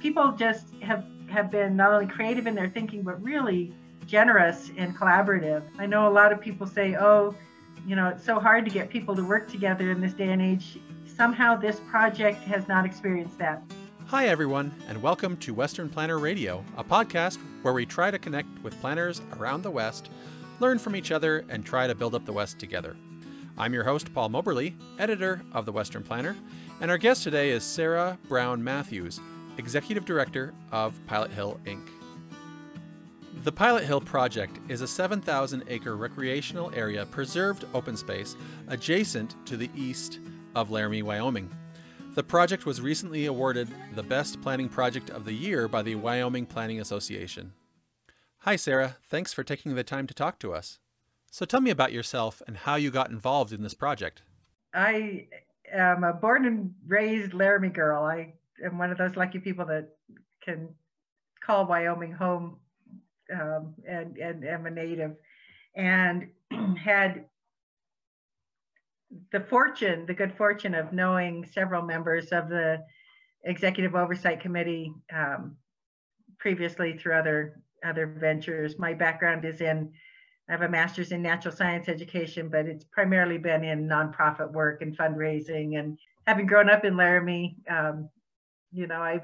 people just have have been not only creative in their thinking, but really generous and collaborative. I know a lot of people say, "Oh, you know, it's so hard to get people to work together in this day and age." Somehow, this project has not experienced that. Hi, everyone, and welcome to Western Planner Radio, a podcast where we try to connect with planners around the West, learn from each other, and try to build up the West together. I'm your host, Paul Moberly, editor of the Western Planner, and our guest today is Sarah Brown Matthews, Executive Director of Pilot Hill Inc. The Pilot Hill Project is a 7,000 acre recreational area preserved open space adjacent to the east of Laramie, Wyoming. The project was recently awarded the Best Planning Project of the Year by the Wyoming Planning Association. Hi, Sarah. Thanks for taking the time to talk to us. So tell me about yourself and how you got involved in this project. I am a born and raised Laramie girl. I am one of those lucky people that can call Wyoming home um, and, and am a native and had the fortune, the good fortune of knowing several members of the executive oversight committee um, previously through other other ventures. My background is in I have a master's in natural science education, but it's primarily been in nonprofit work and fundraising. And having grown up in Laramie, um, you know, I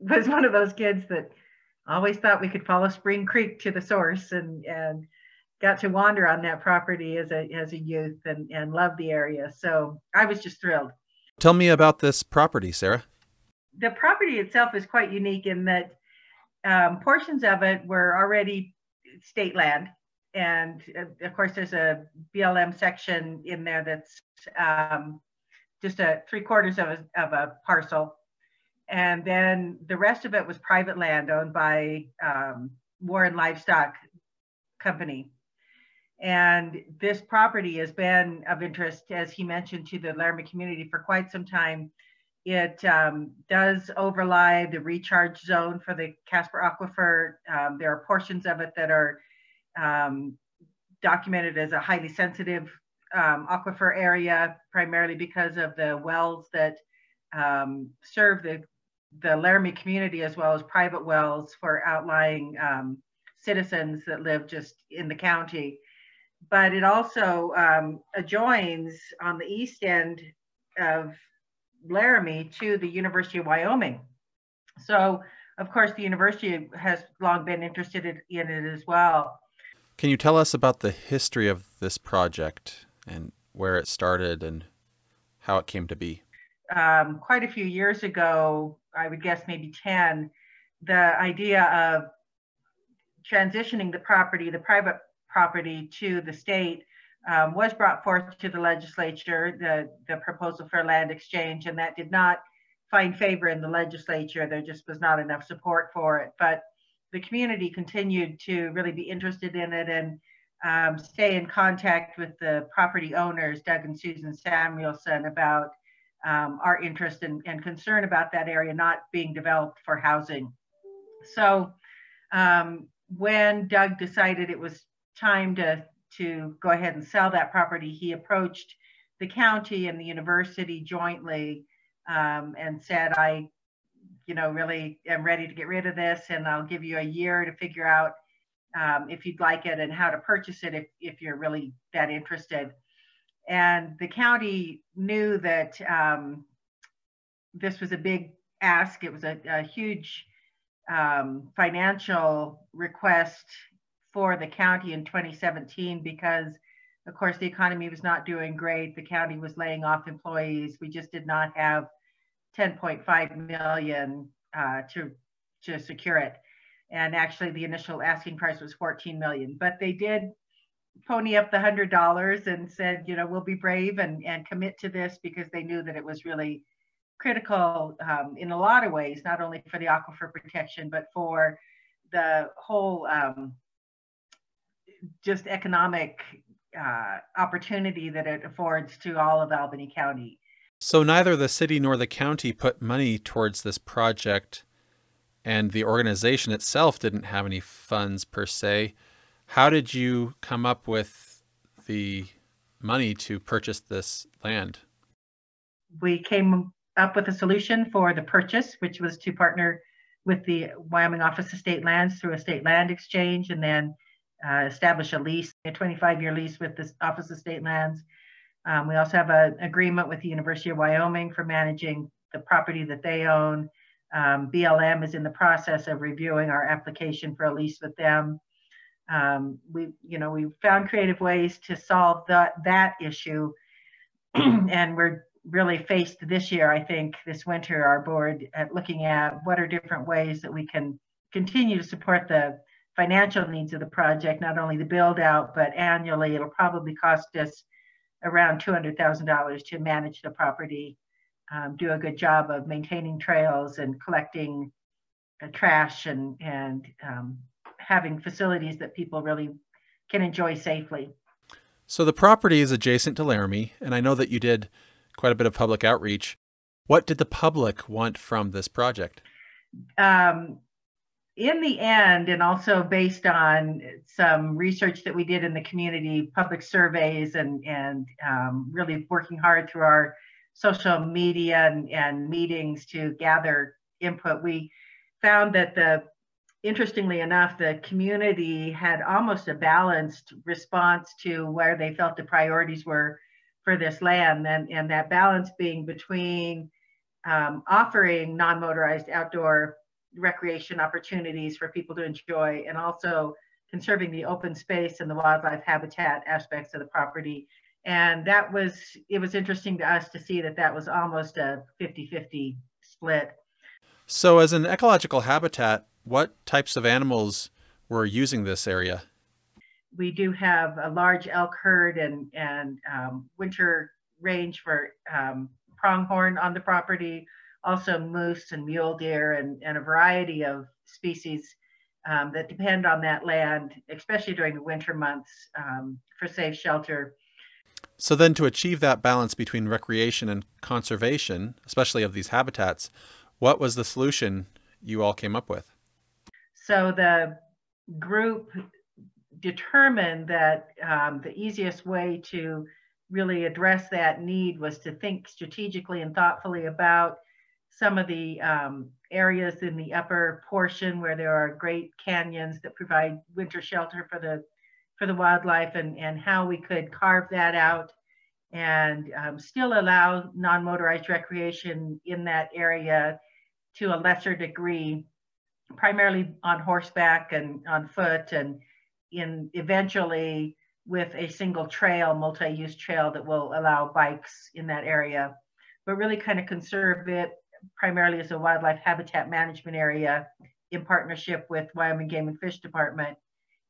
was one of those kids that always thought we could follow Spring Creek to the source and and got to wander on that property as a as a youth and and love the area. So I was just thrilled. Tell me about this property, Sarah. The property itself is quite unique in that um, portions of it were already state land, and uh, of course there's a BLM section in there that's um, just a three quarters of a, of a parcel, and then the rest of it was private land owned by um, Warren Livestock Company and this property has been of interest, as he mentioned, to the Laramie community for quite some time. It um, does overlie the recharge zone for the Casper Aquifer. Um, there are portions of it that are um, documented as a highly sensitive um, aquifer area, primarily because of the wells that um, serve the, the Laramie community as well as private wells for outlying um, citizens that live just in the county but it also um, adjoins on the east end of Laramie to the University of Wyoming. So, of course, the university has long been interested in it as well. Can you tell us about the history of this project and where it started and how it came to be? Um, quite a few years ago, I would guess maybe 10, the idea of transitioning the property, the private property to the state um, was brought forth to the legislature, the, the proposal for land exchange, and that did not find favor in the legislature. There just was not enough support for it. But the community continued to really be interested in it and um, stay in contact with the property owners, Doug and Susan Samuelson, about um, our interest and, and, concern about that area not being developed for housing. So um, when Doug decided it was time to, to go ahead and sell that property, he approached the county and the university jointly um, and said, I, you know, really am ready to get rid of this and I'll give you a year to figure out um, if you'd like it and how to purchase it if, if you're really that interested. And the county knew that um, this was a big ask. It was a, a huge um, financial request for the county in 2017 because of course the economy was not doing great the county was laying off employees we just did not have 10.5 million uh, to to secure it and actually the initial asking price was 14 million but they did pony up the hundred dollars and said you know we'll be brave and and commit to this because they knew that it was really critical um, in a lot of ways not only for the aquifer protection but for the whole um, just economic uh, opportunity that it affords to all of Albany County. So neither the city nor the county put money towards this project, and the organization itself didn't have any funds per se. How did you come up with the money to purchase this land? We came up with a solution for the purchase, which was to partner with the Wyoming Office of State Lands through a state land exchange and then uh, establish a lease, a 25 year lease with the Office of State Lands. Um, we also have an agreement with the University of Wyoming for managing the property that they own. Um, BLM is in the process of reviewing our application for a lease with them. Um, we, you know, we found creative ways to solve that that issue, and we're really faced this year, I think, this winter, our board at looking at what are different ways that we can continue to support the financial needs of the project, not only the build out, but annually. It'll probably cost us around $200,000 to manage the property, um, do a good job of maintaining trails and collecting uh, trash and, and um, having facilities that people really can enjoy safely. So the property is adjacent to Laramie, and I know that you did quite a bit of public outreach. What did the public want from this project? Um, in the end, and also based on some research that we did in the community, public surveys, and and um, really working hard through our social media and, and meetings to gather input, we found that the interestingly enough, the community had almost a balanced response to where they felt the priorities were for this land. And, and that balance being between um, offering non-motorized outdoor recreation opportunities for people to enjoy and also conserving the open space and the wildlife habitat aspects of the property and that was it was interesting to us to see that that was almost a 50-50 split so as an ecological habitat what types of animals were using this area we do have a large elk herd and, and um, winter range for um, pronghorn on the property, also moose and mule deer and, and a variety of species um, that depend on that land, especially during the winter months um, for safe shelter. So then to achieve that balance between recreation and conservation, especially of these habitats, what was the solution you all came up with? So the group determined that um, the easiest way to really address that need was to think strategically and thoughtfully about some of the um, areas in the upper portion where there are great canyons that provide winter shelter for the for the wildlife and, and how we could carve that out and um, still allow non-motorized recreation in that area to a lesser degree, primarily on horseback and on foot and in eventually with a single trail, multi-use trail that will allow bikes in that area, but really kind of conserve it primarily as a wildlife habitat management area in partnership with Wyoming Game and Fish Department,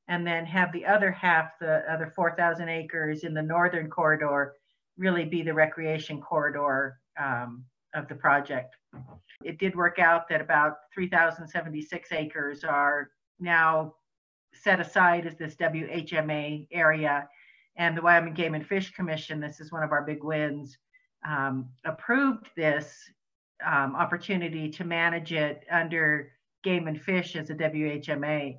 and then have the other half, the other 4,000 acres in the northern corridor, really be the recreation corridor um, of the project. It did work out that about 3,076 acres are now set aside as this WHMA area. And the Wyoming Game and Fish Commission, this is one of our big wins, um, approved this um, opportunity to manage it under Game and Fish as a WHMA.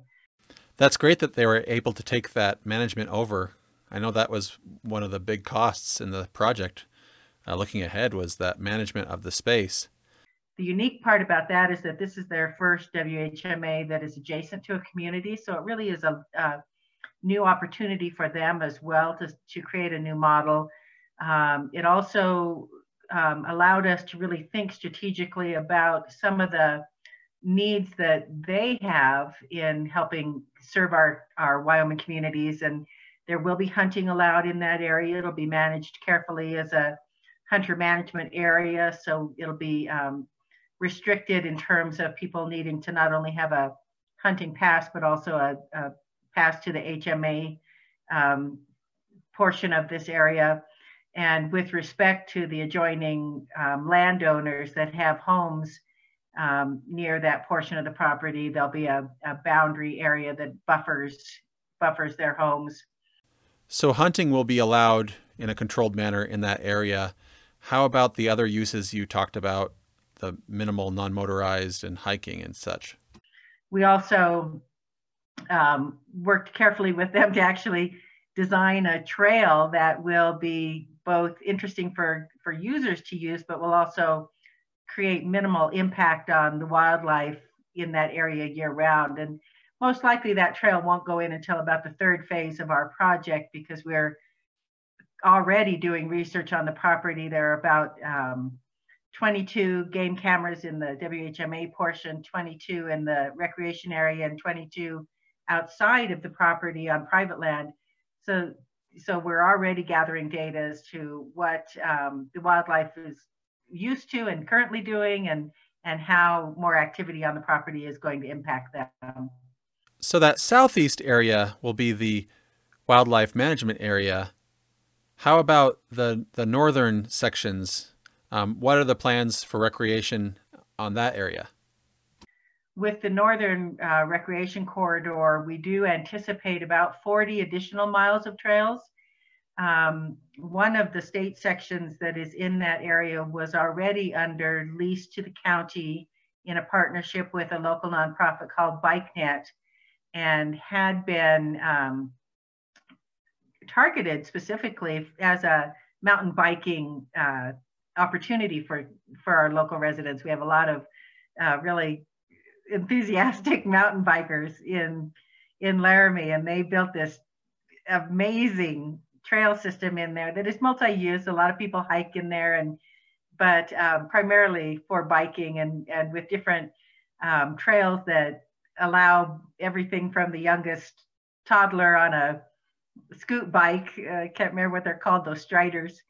That's great that they were able to take that management over. I know that was one of the big costs in the project. Uh, looking ahead was that management of the space. The unique part about that is that this is their first WHMA that is adjacent to a community. So it really is a, a new opportunity for them as well to, to create a new model. Um, it also um, allowed us to really think strategically about some of the needs that they have in helping serve our, our Wyoming communities. And there will be hunting allowed in that area. It'll be managed carefully as a hunter management area. So it'll be um, restricted in terms of people needing to not only have a hunting pass, but also a, a pass to the HMA um, portion of this area. And with respect to the adjoining um, landowners that have homes um, near that portion of the property, there'll be a, a boundary area that buffers buffers their homes. So hunting will be allowed in a controlled manner in that area. How about the other uses you talked about the minimal non-motorized and hiking and such. We also um, worked carefully with them to actually design a trail that will be both interesting for, for users to use, but will also create minimal impact on the wildlife in that area year round. And most likely that trail won't go in until about the third phase of our project because we're already doing research on the property. There are about um, 22 game cameras in the WHMA portion, 22 in the recreation area, and 22 outside of the property on private land. So, so we're already gathering data as to what um, the wildlife is used to and currently doing, and and how more activity on the property is going to impact them. So that southeast area will be the wildlife management area. How about the the northern sections um, what are the plans for recreation on that area? With the Northern uh, Recreation Corridor, we do anticipate about 40 additional miles of trails. Um, one of the state sections that is in that area was already under lease to the county in a partnership with a local nonprofit called BikeNet and had been um, targeted specifically as a mountain biking uh, opportunity for for our local residents. We have a lot of uh, really enthusiastic mountain bikers in in Laramie, and they built this amazing trail system in there that is multi-use. A lot of people hike in there, and but um, primarily for biking and and with different um, trails that allow everything from the youngest toddler on a scoot bike. Uh, I uh, can't remember what they're called, those striders,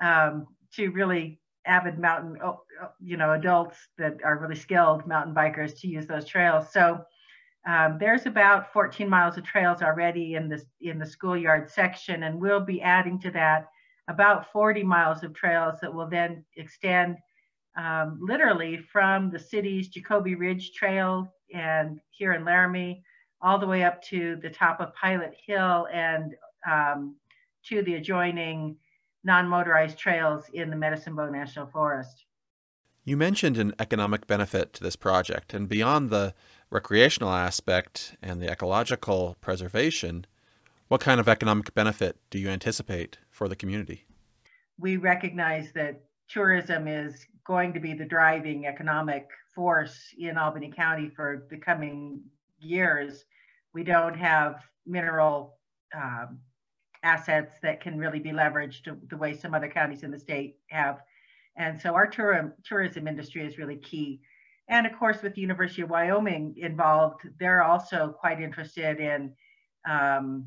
um, to really avid mountain, oh, oh, you know, adults that are really skilled mountain bikers to use those trails. So um, there's about 14 miles of trails already in this in the schoolyard section, and we'll be adding to that about 40 miles of trails that will then extend um, literally from the city's Jacoby Ridge Trail and here in Laramie all the way up to the top of Pilot Hill and um, to the adjoining non-motorized trails in the Medicine Bow National Forest. You mentioned an economic benefit to this project, and beyond the recreational aspect and the ecological preservation, what kind of economic benefit do you anticipate for the community? We recognize that tourism is going to be the driving economic force in Albany County for the coming years. We don't have mineral um, assets that can really be leveraged the way some other counties in the state have. And so our tour, tourism industry is really key. And of course, with the University of Wyoming involved, they're also quite interested in um,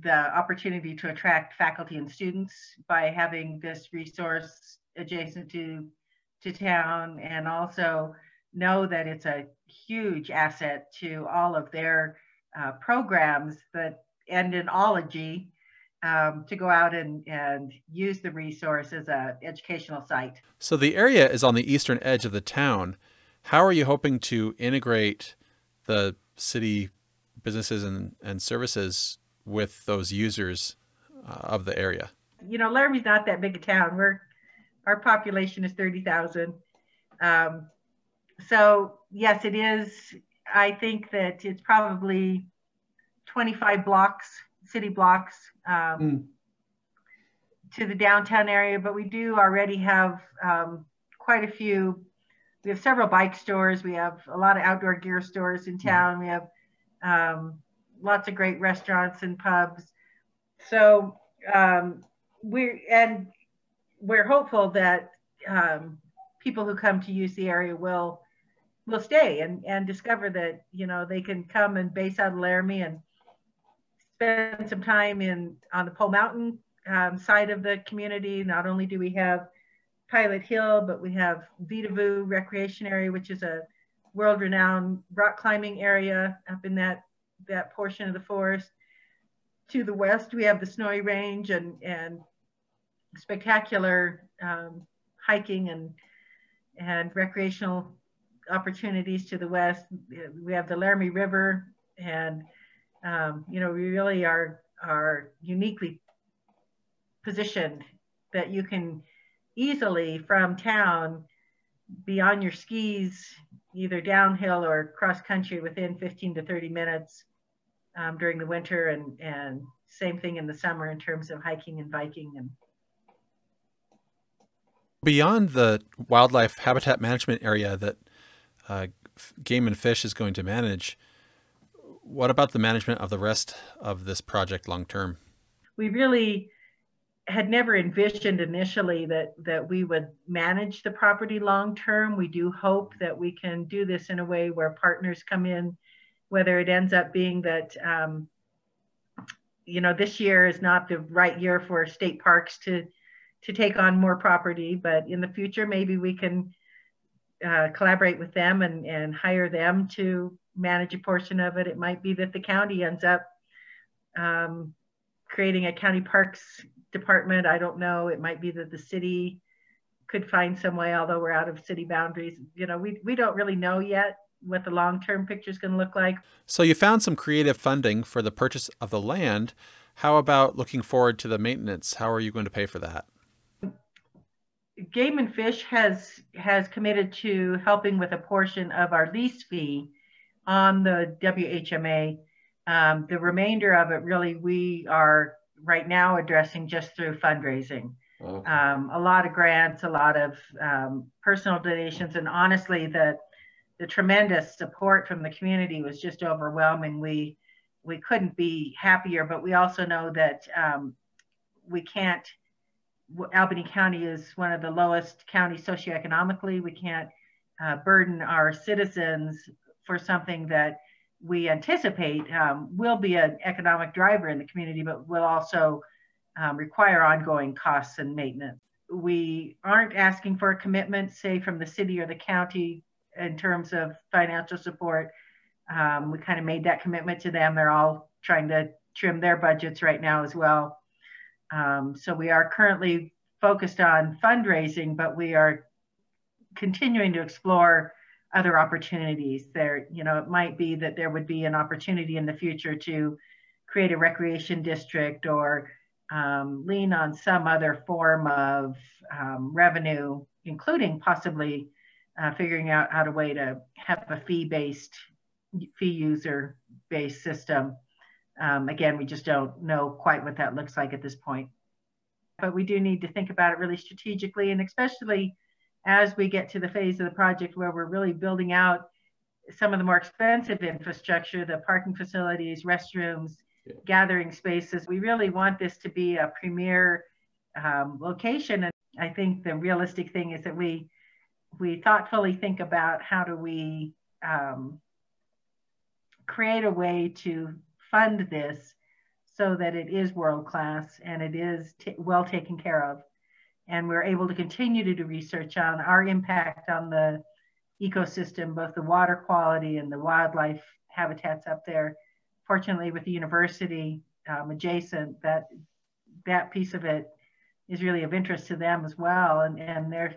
the opportunity to attract faculty and students by having this resource adjacent to, to town and also know that it's a huge asset to all of their uh, programs that end in ology um, to go out and, and use the resource as an educational site. So the area is on the eastern edge of the town. How are you hoping to integrate the city businesses and, and services with those users uh, of the area? You know, Laramie's not that big a town. We're our population is 30,000. Um, so yes, it is. I think that it's probably 25 blocks city blocks um, mm. to the downtown area, but we do already have um, quite a few. We have several bike stores. We have a lot of outdoor gear stores in mm. town. We have um, lots of great restaurants and pubs. So um, we're and we're hopeful that um, people who come to use the area will will stay and, and discover that you know they can come and base out of Laramie and spend some time in on the Pole Mountain um, side of the community. Not only do we have Pilot Hill, but we have Vedauwoo Recreation Area, which is a world-renowned rock climbing area up in that that portion of the forest. To the west, we have the Snowy Range and and spectacular um, hiking and and recreational opportunities to the west. We have the Laramie River and um, you know, we really are are uniquely positioned that you can easily from town be on your skis either downhill or cross country within 15 to 30 minutes um, during the winter and and same thing in the summer in terms of hiking and biking and Beyond the wildlife habitat management area that uh, Game and Fish is going to manage, what about the management of the rest of this project long term? We really had never envisioned initially that that we would manage the property long term. We do hope that we can do this in a way where partners come in, whether it ends up being that um, you know this year is not the right year for state parks to to take on more property, but in the future maybe we can uh, collaborate with them and and hire them to manage a portion of it. It might be that the county ends up um, creating a county parks department. I don't know. It might be that the city could find some way, although we're out of city boundaries. You know, we, we don't really know yet what the long-term picture is going to look like. So you found some creative funding for the purchase of the land. How about looking forward to the maintenance? How are you going to pay for that? Game and Fish has has committed to helping with a portion of our lease fee on the WHMA. Um, the remainder of it, really, we are right now addressing just through fundraising. Okay. Um, a lot of grants, a lot of um, personal donations, and honestly, the the tremendous support from the community was just overwhelming. We we couldn't be happier, but we also know that um, we can't. Albany County is one of the lowest counties socioeconomically. We can't uh, burden our citizens for something that we anticipate um, will be an economic driver in the community, but will also um, require ongoing costs and maintenance. We aren't asking for a commitment, say, from the city or the county in terms of financial support. Um, we kind of made that commitment to them. They're all trying to trim their budgets right now as well. Um, so we are currently focused on fundraising, but we are continuing to explore other opportunities. There you know it might be that there would be an opportunity in the future to create a recreation district or um, lean on some other form of um, revenue including possibly uh, figuring out how to way to have a fee based fee user based system. Um, again we just don't know quite what that looks like at this point. But we do need to think about it really strategically and especially as we get to the phase of the project where we're really building out some of the more expensive infrastructure, the parking facilities, restrooms, yeah. gathering spaces, we really want this to be a premier um, location. And I think the realistic thing is that we we thoughtfully think about how do we um, create a way to fund this so that it is world class and it is t- well taken care of and we're able to continue to do research on our impact on the ecosystem, both the water quality and the wildlife habitats up there. Fortunately, with the university um, adjacent, that that piece of it is really of interest to them as well, and, and their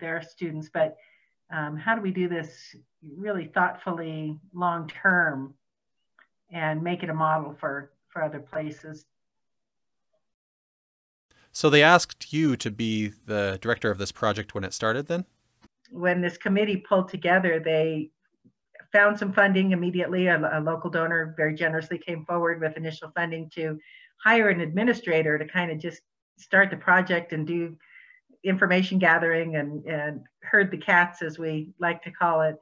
their students. But um, how do we do this really thoughtfully, long term, and make it a model for for other places so they asked you to be the director of this project when it started then? When this committee pulled together, they found some funding immediately. A, a, local donor very generously came forward with initial funding to hire an administrator to kind of just start the project and do information gathering and, and herd the cats, as we like to call it.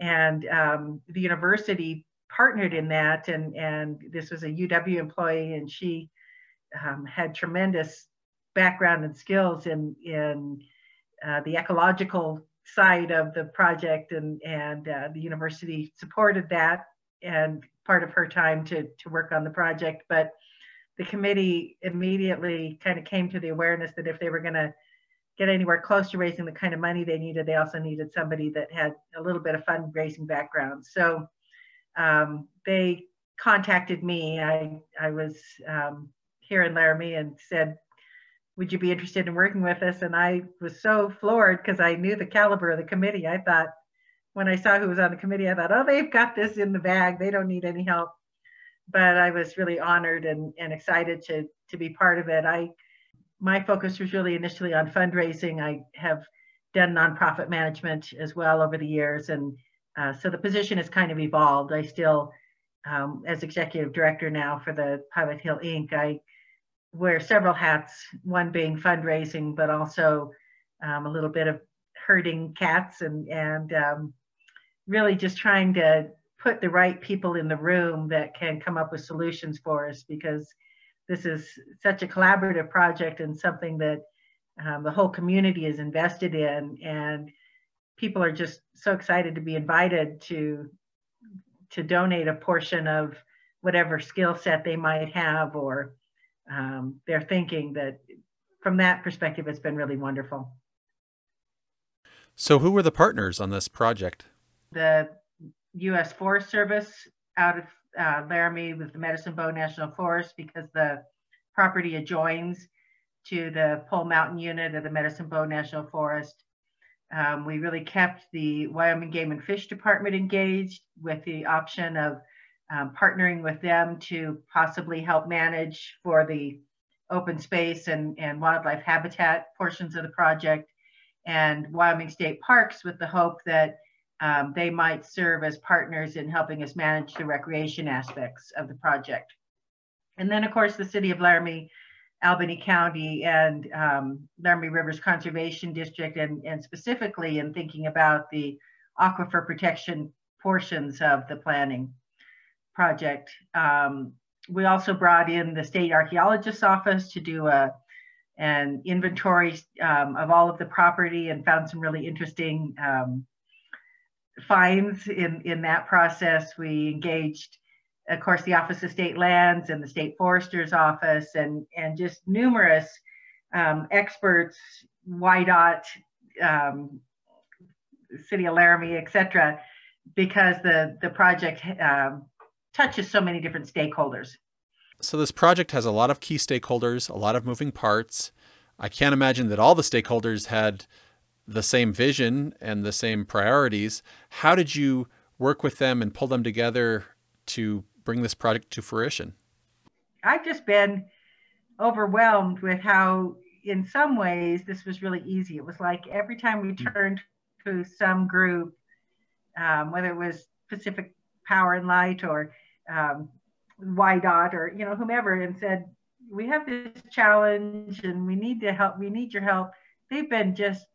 And um, the university partnered in that. And, and this was a UW employee, and she um, had tremendous background and skills in in uh, the ecological side of the project and and uh, the university supported that and part of her time to to work on the project. But the committee immediately kind of came to the awareness that if they were going to get anywhere close to raising the kind of money they needed they also needed somebody that had a little bit of fundraising background. So um, they contacted me. I i was um, here in laramie and said would you be interested in working with us? And I was so floored because I knew the caliber of the committee. I thought, when I saw who was on the committee, I thought, oh, they've got this in the bag. They don't need any help. But I was really honored and, and excited to, to be part of it. I, my focus was really initially on fundraising. I have done nonprofit management as well over the years. And uh, so the position has kind of evolved. I still, um, as executive director now for the Pilot Hill Inc., I wear several hats, one being fundraising, but also um, a little bit of herding cats and, and um, really just trying to put the right people in the room that can come up with solutions for us because this is such a collaborative project and something that um, the whole community is invested in. And people are just so excited to be invited to to donate a portion of whatever skill set they might have or um, they're thinking that from that perspective it's been really wonderful. So who were the partners on this project? The u.s forest service out of uh, laramie with the medicine bow national forest because the property adjoins to the pole mountain unit of the medicine bow national forest. Um, we really kept the Wyoming Game and Fish Department engaged with the option of um, partnering with them to possibly help manage for the open space and, and wildlife habitat portions of the project, and Wyoming State Parks with the hope that um, they might serve as partners in helping us manage the recreation aspects of the project. And then, of course, the city of Laramie Albany County and um, Laramie Rivers Conservation District, and, and specifically in thinking about the aquifer protection portions of the planning project. Um, we also brought in the state archaeologist's office to do a an inventory um, of all of the property and found some really interesting um, finds in, in that process. We engaged of course, the Office of State Lands and the State Forester's Office, and, and just numerous um, experts, WYDOT, um, City of Laramie, et cetera, because the, the project um, touches so many different stakeholders. So, this project has a lot of key stakeholders, a lot of moving parts. I can't imagine that all the stakeholders had the same vision and the same priorities. How did you work with them and pull them together to bring this project to fruition? I've just been overwhelmed with how, in some ways, this was really easy. It was like every time we hmm. turned to some group, um, whether it was Pacific Power and Light or um, WYDOT or you know whomever, and said, "We have this challenge and we need to help. We need your help." They've been just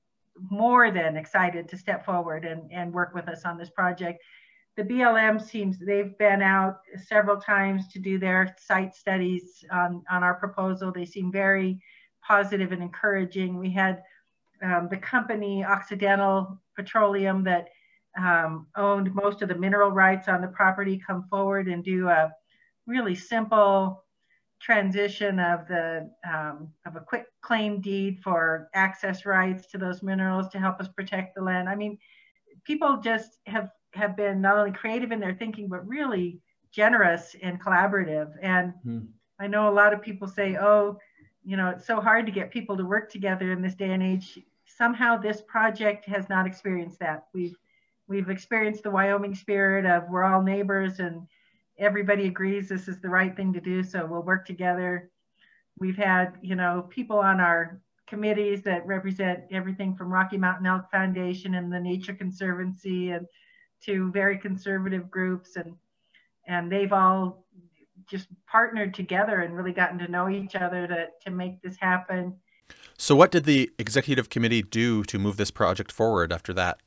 more than excited to step forward and, and work with us on this project the BLM seems they've been out several times to do their site studies on, on our proposal. They seem very positive and encouraging. We had um, the company Occidental Petroleum that um, owned most of the mineral rights on the property come forward and do a really simple transition of the um, of a quick claim deed for access rights to those minerals to help us protect the land. I mean, people just have have been not only creative in their thinking, but really generous and collaborative. And hmm. I know a lot of people say, oh, you know, it's so hard to get people to work together in this day and age. Somehow this project has not experienced that. We've we've experienced the Wyoming spirit of we're all neighbors and everybody agrees this is the right thing to do, so we'll work together. We've had, you know, people on our committees that represent everything from Rocky Mountain Elk Foundation and the Nature Conservancy and to very conservative groups and and they've all just partnered together and really gotten to know each other to, to make this happen. So what did the executive committee do to move this project forward after that?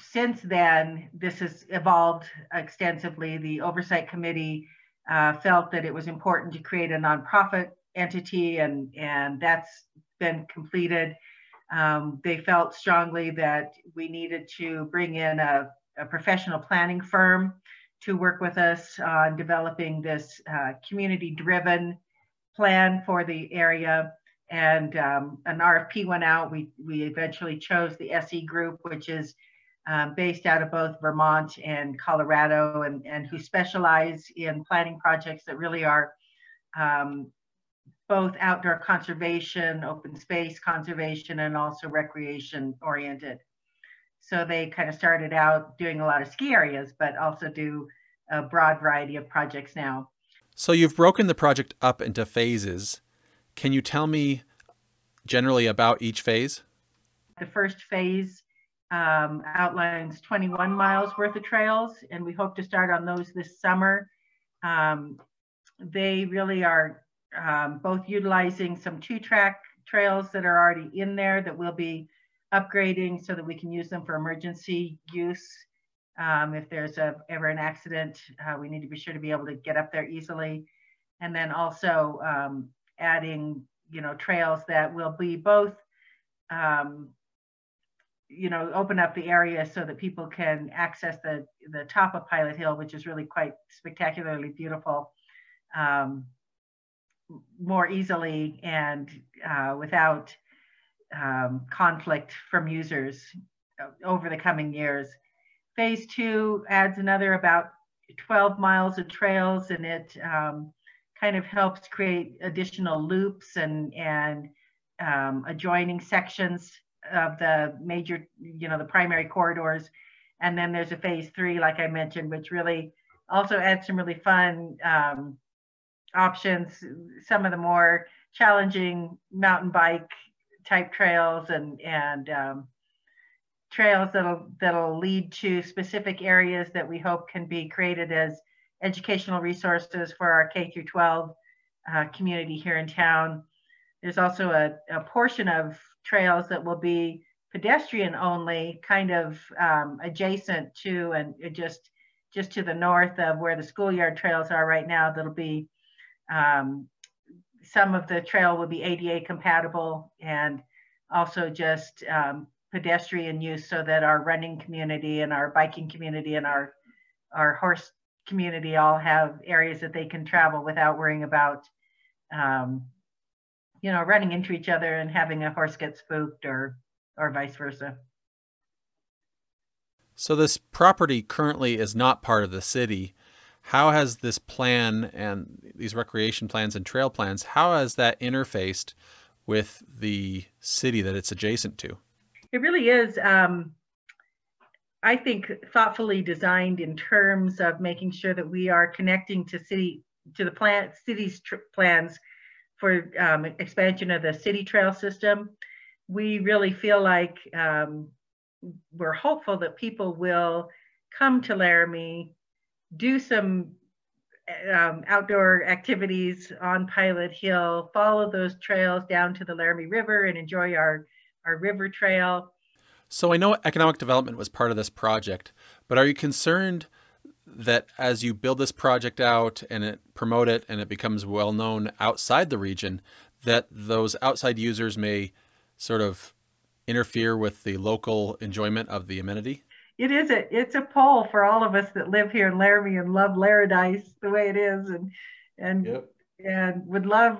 Since then, this has evolved extensively. The oversight committee uh, felt that it was important to create a nonprofit entity, and, and that's been completed. Um, they felt strongly that we needed to bring in a a professional planning firm to work with us on developing this uh, community driven plan for the area. And um, an RFP went out. We, we eventually chose the SE group, which is um, based out of both Vermont and Colorado, and, and who specialize in planning projects that really are um, both outdoor conservation, open space conservation, and also recreation oriented. So they kind of started out doing a lot of ski areas, but also do a broad variety of projects now. So you've broken the project up into phases. Can you tell me generally about each phase? The first phase um, outlines 21 miles worth of trails, and we hope to start on those this summer. Um, they really are um, both utilizing some two track trails that are already in there that we'll be upgrading so that we can use them for emergency use. Um, if there's a, ever an accident, uh, we need to be sure to be able to get up there easily. And then also um, adding, you know, trails that will be both, um, you know, open up the area so that people can access the, the top of Pilot Hill, which is really quite spectacularly beautiful, um, more easily and uh, without um, conflict from users over the coming years. Phase two adds another about 12 miles of trails and it um, kind of helps create additional loops and, and um, adjoining sections of the major, you know, the primary corridors. And then there's a phase three, like I mentioned, which really also adds some really fun um, options, some of the more challenging mountain bike type trails and and um, trails that'll that'll lead to specific areas that we hope can be created as educational resources for our K through 12 uh, community here in town. There's also a, a, portion of trails that will be pedestrian only, kind of um, adjacent to and just just to the north of where the schoolyard trails are right now. That'll be um, some of the trail will be ADA compatible and also just um, pedestrian use so that our running community and our biking community and our, our horse community all have areas that they can travel without worrying about, um, you know, running into each other and having a horse get spooked or, or vice versa. So this property currently is not part of the city how has this plan and these recreation plans and trail plans, how has that interfaced with the city that it's adjacent to? It really is, um, I think, thoughtfully designed in terms of making sure that we are connecting to city to the plan city's plans for um, expansion of the city trail system. We really feel like um, we're hopeful that people will come to Laramie do some um, outdoor activities on Pilot Hill, follow those trails down to the Laramie River and enjoy our, our river trail. So I know economic development was part of this project, but are you concerned that as you build this project out and it promote it and it becomes well known outside the region, that those outside users may sort of interfere with the local enjoyment of the amenity? it is a it's a poll for all of us that live here in Laramie and love Laradise the way it is and and yep. and would love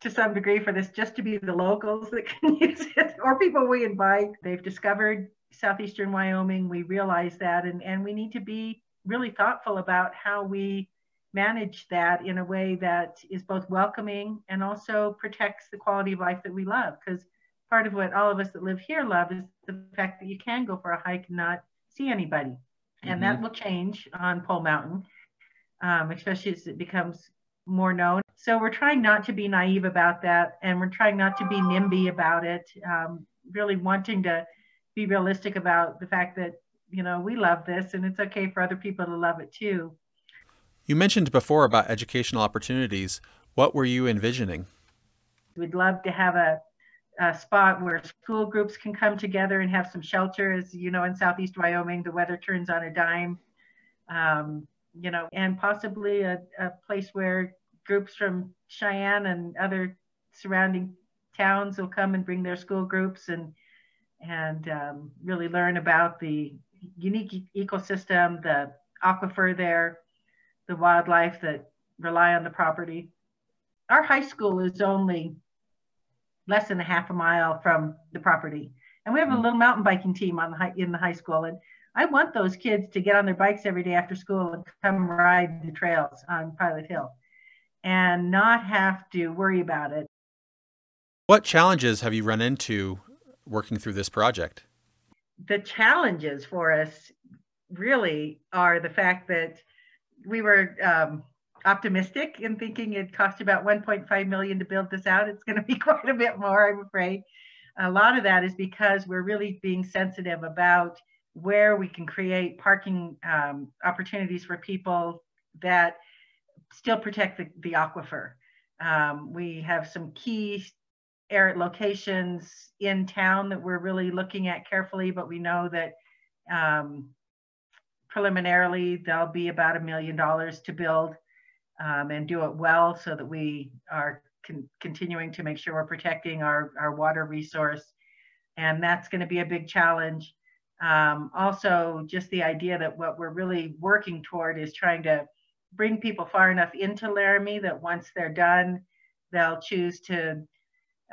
to some degree for this just to be the locals that can use it or people we invite. They've discovered southeastern Wyoming. We realize that and, and we need to be really thoughtful about how we manage that in a way that is both welcoming and also protects the quality of life that we love. Because part of what all of us that live here love is the fact that you can go for a hike and not see anybody. And mm-hmm. that will change on Pole Mountain, um, especially as it becomes more known. So we're trying not to be naive about that, and we're trying not to be NIMBY about it. Um, really wanting to be realistic about the fact that you know we love this, and it's okay for other people to love it too. You mentioned before about educational opportunities. What were you envisioning? We'd love to have a a spot where school groups can come together and have some shelter. As you know, in Southeast Wyoming, the weather turns on a dime. Um, you know, and possibly a, a place where groups from Cheyenne and other surrounding towns will come and bring their school groups and and um, really learn about the unique ecosystem, the aquifer there, the wildlife that rely on the property. Our high school is only less than a half a mile from the property. And we have a mm. little mountain biking team on the high, in the high school. And I want those kids to get on their bikes every day after school and come ride the trails on Pilot Hill and not have to worry about it. What challenges have you run into working through this project? The challenges for us really are the fact that we were um, optimistic in thinking it cost about 1.5 million to build this out. It's going to be quite a bit more, I'm afraid. A lot of that is because we're really being sensitive about where we can create parking um, opportunities for people that still protect the, the aquifer. Um, we have some key air locations in town that we're really looking at carefully, but we know that um, preliminarily there'll be about a million dollars to build um, and do it well so that we are con continuing to make sure we're protecting our, our water resource. And that's going to be a big challenge. Um, also, just the idea that what we're really working toward is trying to bring people far enough into Laramie that once they're done, they'll choose to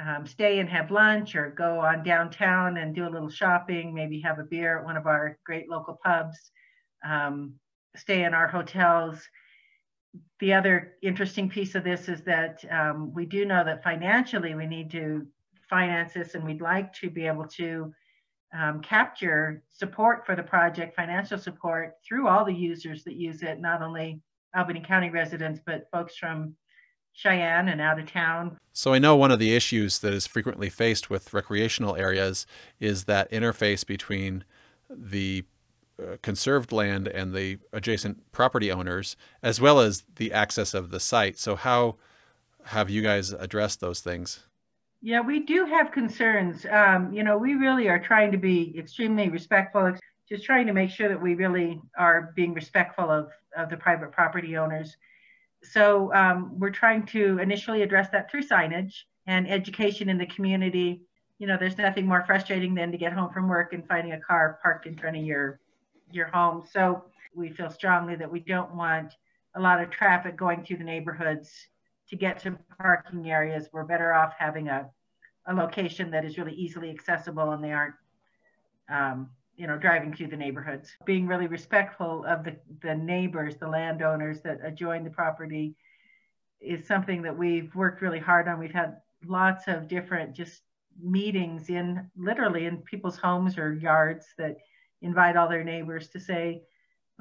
um, stay and have lunch or go on downtown and do a little shopping, maybe have a beer at one of our great local pubs, um, stay in our hotels. The other interesting piece of this is that um, we do know that financially we need to finance this and we'd like to be able to um, capture support for the project, financial support through all the users that use it, not only Albany County residents, but folks from Cheyenne and out of town. So I know one of the issues that is frequently faced with recreational areas is that interface between the uh, conserved land and the adjacent property owners, as well as the access of the site. So how have you guys addressed those things? Yeah, we do have concerns. Um, you know, we really are trying to be extremely respectful, just trying to make sure that we really are being respectful of, of the private property owners so um, we're trying to initially address that through signage and education in the community. You know, there's nothing more frustrating than to get home from work and finding a car parked in front of your your home. So we feel strongly that we don't want a lot of traffic going through the neighborhoods to get to parking areas. We're better off having a, a location that is really easily accessible and they aren't um, you know, driving through the neighborhoods, being really respectful of the, the neighbors, the landowners that adjoin the property is something that we've worked really hard on. We've had lots of different just meetings in literally in people's homes or yards that invite all their neighbors to say,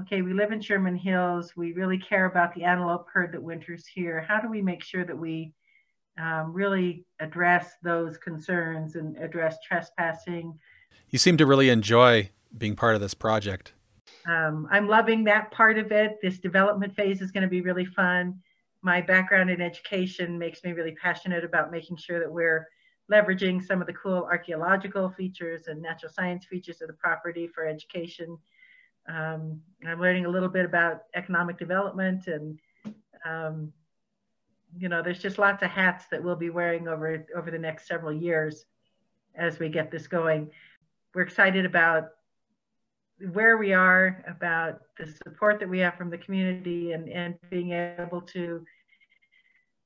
okay, we live in Sherman Hills. We really care about the antelope herd that winters here. How do we make sure that we um, really address those concerns and address trespassing? You seem to really enjoy being part of this project. Um, I'm loving that part of it. This development phase is going to be really fun. My background in education makes me really passionate about making sure that we're leveraging some of the cool archaeological features and natural science features of the property for education. Um, I'm learning a little bit about economic development and um, you know, there's just lots of hats that we'll be wearing over over the next several years as we get this going we're excited about where we are, about the support that we have from the community, and, and being able to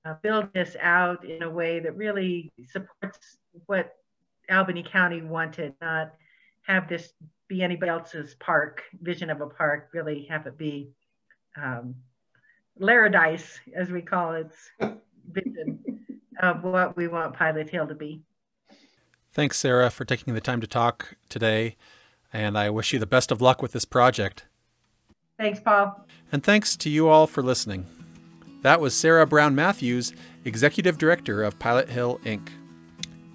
uh, build this out in a way that really supports what Albany County wanted, not have this be anybody else's park, vision of a park, really have it be um, Laradise, as we call its vision of what we want Pilot Hill to be. Thanks, Sarah, for taking the time to talk today, and I wish you the best of luck with this project. Thanks, Paul. And thanks to you all for listening. That was Sarah Brown Matthews, Executive Director of Pilot Hill Inc.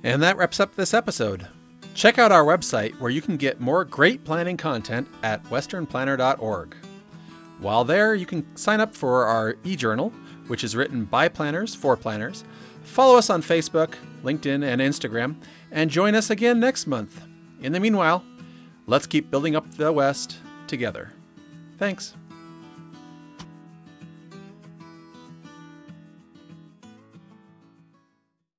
And that wraps up this episode. Check out our website where you can get more great planning content at westernplanner.org. While there, you can sign up for our e journal, which is written by planners for planners. Follow us on Facebook, LinkedIn, and Instagram, and join us again next month. In the meanwhile, let's keep building up the West together. Thanks.